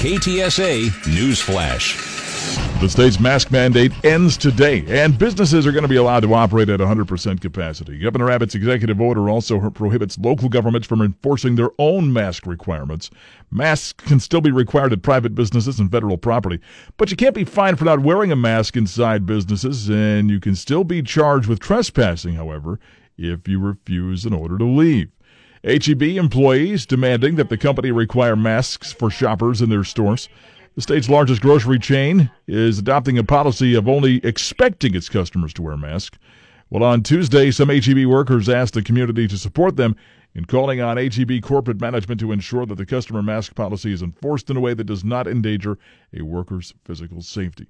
KTSA News Flash. The state's mask mandate ends today, and businesses are going to be allowed to operate at 100% capacity. Governor Abbott's executive order also prohibits local governments from enforcing their own mask requirements. Masks can still be required at private businesses and federal property, but you can't be fined for not wearing a mask inside businesses, and you can still be charged with trespassing, however, if you refuse an order to leave. HEB employees demanding that the company require masks for shoppers in their stores. The state's largest grocery chain is adopting a policy of only expecting its customers to wear masks. Well, on Tuesday, some HEB workers asked the community to support them in calling on HEB corporate management to ensure that the customer mask policy is enforced in a way that does not endanger a worker's physical safety.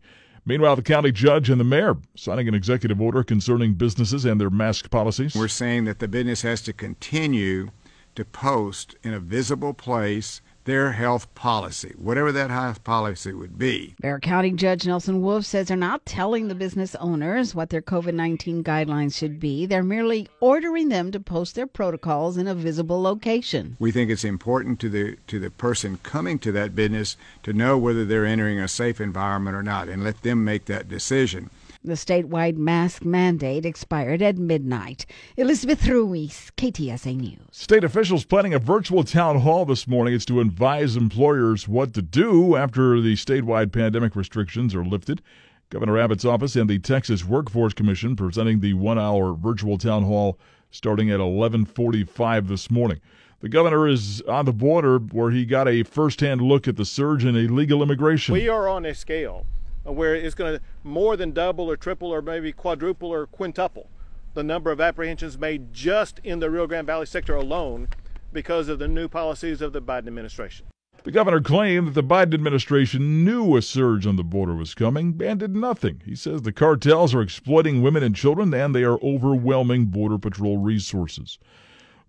Meanwhile, the county judge and the mayor signing an executive order concerning businesses and their mask policies. We're saying that the business has to continue to post in a visible place their health policy, whatever that health policy would be. Bexar County Judge Nelson Wolff says they're not telling the business owners what their COVID 19 guidelines should be. They're merely ordering them to post their protocols in a visible location. We think it's important to the to the person coming to that business to know whether they're entering a safe environment or not and let them make that decision. The statewide mask mandate expired at midnight. Elizabeth Ruiz, KTSA News. State officials planning a virtual town hall this morning. It's to advise employers what to do after the statewide pandemic restrictions are lifted. Governor Abbott's office and the Texas Workforce Commission presenting the one-hour virtual town hall starting at 11:45 this morning. The governor is on the border where he got a first-hand look at the surge in illegal immigration. We are on a scale where it's going to more than double or triple or maybe quadruple or quintuple the number of apprehensions made just in the Rio Grande Valley sector alone because of the new policies of the Biden administration. The governor claimed that the Biden administration knew a surge on the border was coming and did nothing. He says the cartels are exploiting women and children and they are overwhelming Border Patrol resources.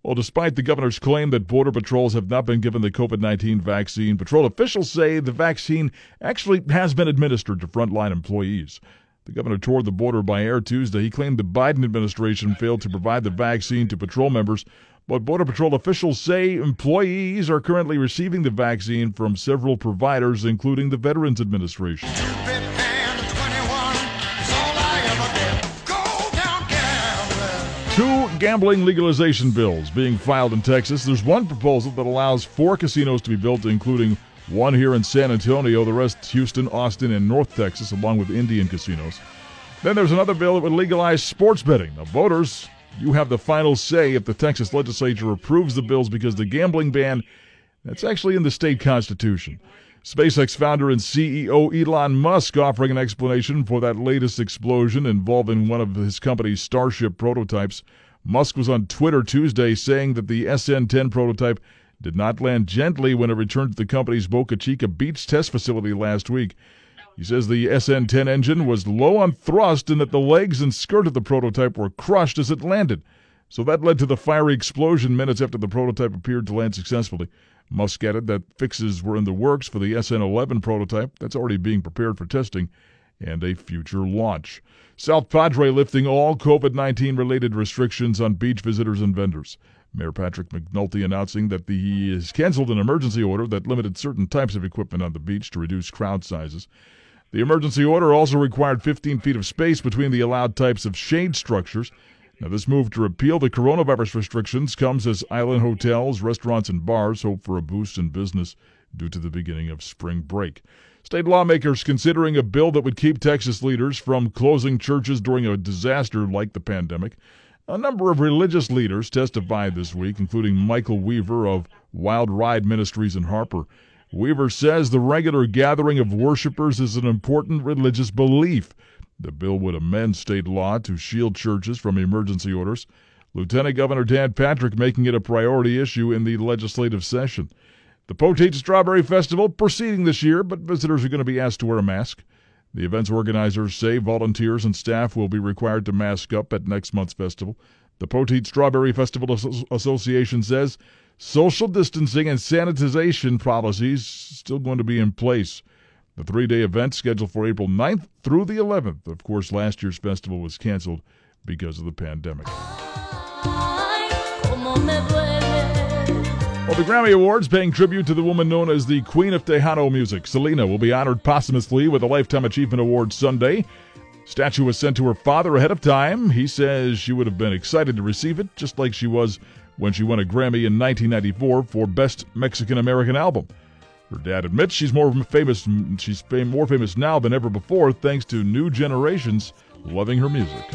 Well, despite the governor's claim that Border Patrols have not been given the COVID 19 vaccine, patrol officials say the vaccine actually has been administered to frontline employees. The governor toured the border by air Tuesday. He claimed the Biden administration failed to provide the vaccine to patrol members, but Border Patrol officials say employees are currently receiving the vaccine from several providers, including the Veterans Administration. Two gambling legalization bills being filed in Texas. There's one proposal that allows four casinos to be built, including one here in San Antonio, the rest Houston, Austin, and North Texas, along with Indian casinos. Then there's another bill that would legalize sports betting. Now, voters, you have the final say if the Texas legislature approves the bills because the gambling ban that's actually in the state constitution. SpaceX founder and CEO Elon Musk offering an explanation for that latest explosion involving one of his company's Starship prototypes. Musk was on Twitter Tuesday saying that the SN 10 prototype did not land gently when it returned to the company's Boca Chica Beach test facility last week. He says the SN 10 engine was low on thrust and that the legs and skirt of the prototype were crushed as it landed. So that led to the fiery explosion minutes after the prototype appeared to land successfully. Musk added that fixes were in the works for the SN 11 prototype that's already being prepared for testing and a future launch. South Padre lifting all COVID 19 related restrictions on beach visitors and vendors. Mayor Patrick McNulty announcing that the, he has canceled an emergency order that limited certain types of equipment on the beach to reduce crowd sizes. The emergency order also required 15 feet of space between the allowed types of shade structures now, this move to repeal the coronavirus restrictions comes as island hotels, restaurants, and bars hope for a boost in business due to the beginning of spring break. State lawmakers considering a bill that would keep Texas leaders from closing churches during a disaster like the pandemic. A number of religious leaders testified this week, including Michael Weaver of Wild Ride Ministries in Harper. Weaver says the regular gathering of worshipers is an important religious belief the bill would amend state law to shield churches from emergency orders. Lieutenant Governor Dan Patrick making it a priority issue in the legislative session. The Poteet Strawberry Festival proceeding this year, but visitors are going to be asked to wear a mask. The event's organizers say volunteers and staff will be required to mask up at next month's festival. The Poteet Strawberry Festival Association says social distancing and sanitization policies still going to be in place. The three day event scheduled for April 9th through the 11th. Of course, last year's festival was canceled because of the pandemic. Well, the Grammy Awards paying tribute to the woman known as the Queen of Tejano music. Selena will be honored posthumously with a Lifetime Achievement Award Sunday. Statue was sent to her father ahead of time. He says she would have been excited to receive it, just like she was when she won a Grammy in 1994 for Best Mexican American Album. Her dad admits she's more famous. She's more famous now than ever before, thanks to new generations loving her music.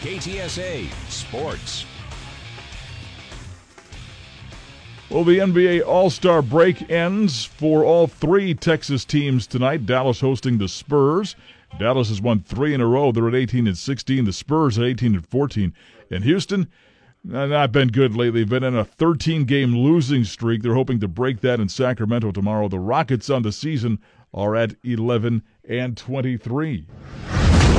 KTSA Sports. Well, the NBA All Star break ends for all three Texas teams tonight. Dallas hosting the Spurs. Dallas has won three in a row. They're at 18 and 16. The Spurs at 18 and 14. And Houston, not been good lately. Been in a 13 game losing streak. They're hoping to break that in Sacramento tomorrow. The Rockets on the season are at 11 and 23.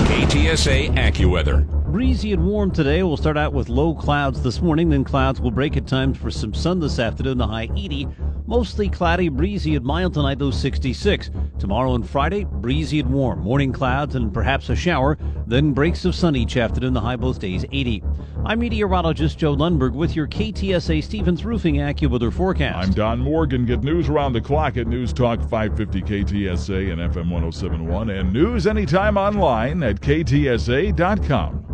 KTSA AccuWeather. Breezy and warm today. We'll start out with low clouds this morning, then clouds will break at times for some sun this afternoon, the high 80. Mostly cloudy, breezy, and mild tonight, those 66. Tomorrow and Friday, breezy and warm. Morning clouds and perhaps a shower, then breaks of sun each afternoon, the high both days 80. I'm meteorologist Joe Lundberg with your KTSA Stevens Roofing AccuWeather forecast. I'm Don Morgan. Get news around the clock at News Talk 550 KTSA and FM 1071 and news anytime online at ktsa.com.